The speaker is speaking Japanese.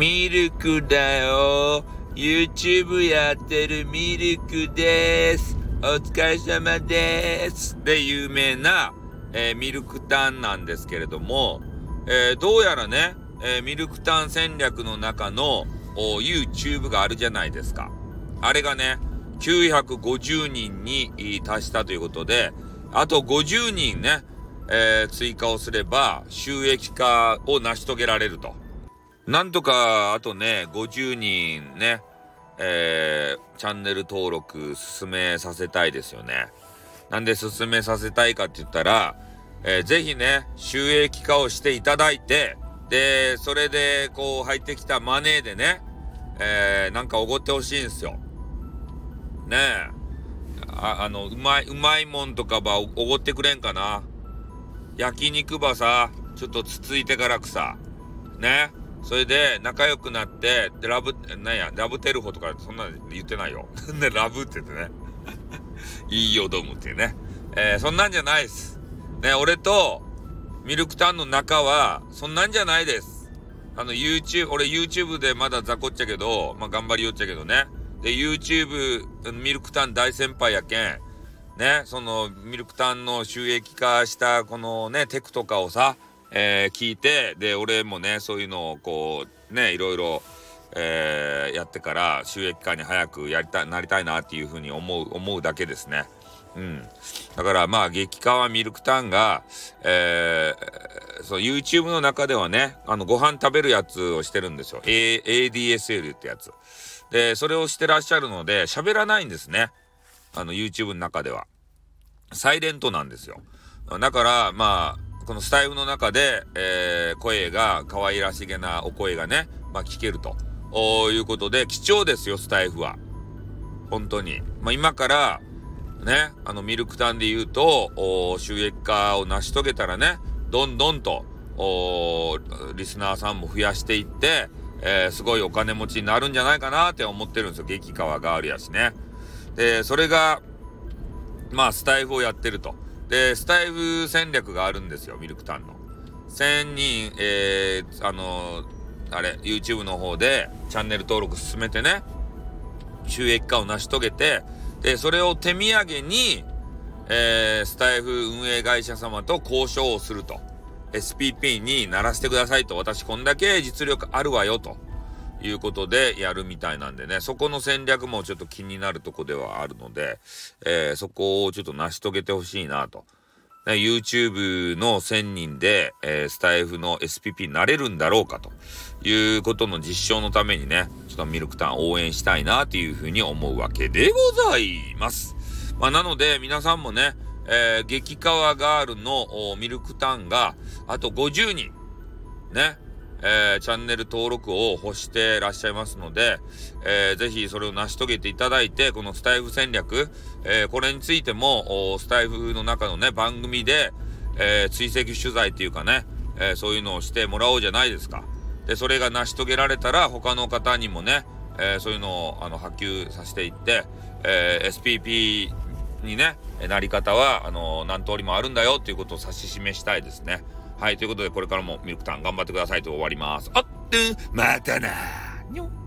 ミルクだよ。YouTube やってるミルクです。お疲れ様です。で、有名な、えー、ミルクタンなんですけれども、えー、どうやらね、えー、ミルクタン戦略の中の YouTube があるじゃないですか。あれがね、950人に達したということで、あと50人ね、えー、追加をすれば収益化を成し遂げられると。なんとか、あとね、50人ね、えー、チャンネル登録進めさせたいですよね。なんで進めさせたいかって言ったら、えー、ぜひね、収益化をしていただいて、で、それで、こう、入ってきたマネーでね、えー、なんかおごってほしいんですよ。ねえ。あ、あの、うまい、うまいもんとかばおごってくれんかな。焼肉ばさ、ちょっとつついてからくさ。ね。それで仲良くなって、で、ラブ、なんや、ラブテルホとかそんな言ってないよ。で、ラブって言ってね。いいよ、どむっていうね。えー、そんなんじゃないです。ね、俺と、ミルクタンの中は、そんなんじゃないです。あの、YouTube、俺 YouTube でまだ雑魚っちゃけど、まあ、頑張りよっちゃけどね。で、YouTube、ミルクタン大先輩やけん、ね、その、ミルクタンの収益化したこのね、テクとかをさ、えー、聞いて、で、俺もね、そういうのをこう、ね、いろいろ、えー、やってから収益化に早くやりたい、なりたいなっていうふうに思う、思うだけですね。うん。だからまあ、激川ミルクタンが、えー、そう、YouTube の中ではね、あの、ご飯食べるやつをしてるんですよ。A、ADSL ってやつ。で、それをしてらっしゃるので、喋らないんですね。あの、YouTube の中では。サイレントなんですよ。だから、まあ、このスタイフの中で、えー、声が、可愛らしげなお声がね、まあ、聞けるとおいうことで、貴重ですよ、スタイフは。本当に。まあ、今から、ね、あの、ミルクタンで言うとお、収益化を成し遂げたらね、どんどんとお、リスナーさんも増やしていって、えー、すごいお金持ちになるんじゃないかなって思ってるんですよ。激川ガールやしね。で、それが、まあ、スタイフをやってると。で、スタイフ戦略があるんですよ、ミルクタンの。1000人、えー、あの、あれ、YouTube の方でチャンネル登録進めてね、収益化を成し遂げて、で、それを手土産に、えー、スタイフ運営会社様と交渉をすると。SPP にならせてくださいと、私こんだけ実力あるわよということでやるみたいなんでね、そこの戦略もちょっと気になるとこではあるので、えー、そこをちょっと成し遂げてほしいなと。ね、YouTube の1000人で、えー、スタイフの SPP になれるんだろうかということの実証のためにね、ちょっとミルクタン応援したいなというふうに思うわけでございます。まあ、なので皆さんもね、えー、激川ガールのミルクタンが、あと50人、ね、えー、チャンネル登録を欲してらっしゃいますので、えー、ぜひそれを成し遂げていただいて、このスタイフ戦略、えー、これについても、スタイフの中のね、番組で、え追跡取材っていうかね、えそういうのをしてもらおうじゃないですか。で、それが成し遂げられたら、他の方にもね、えそういうのを、あの、波及させていって、え SPP にね、なり方は、あの何通りもあるんだよっていうことを指し示したいですね。はい、ということでこれからもミルクタン頑張ってくださいと終わります。あっ、またなにょ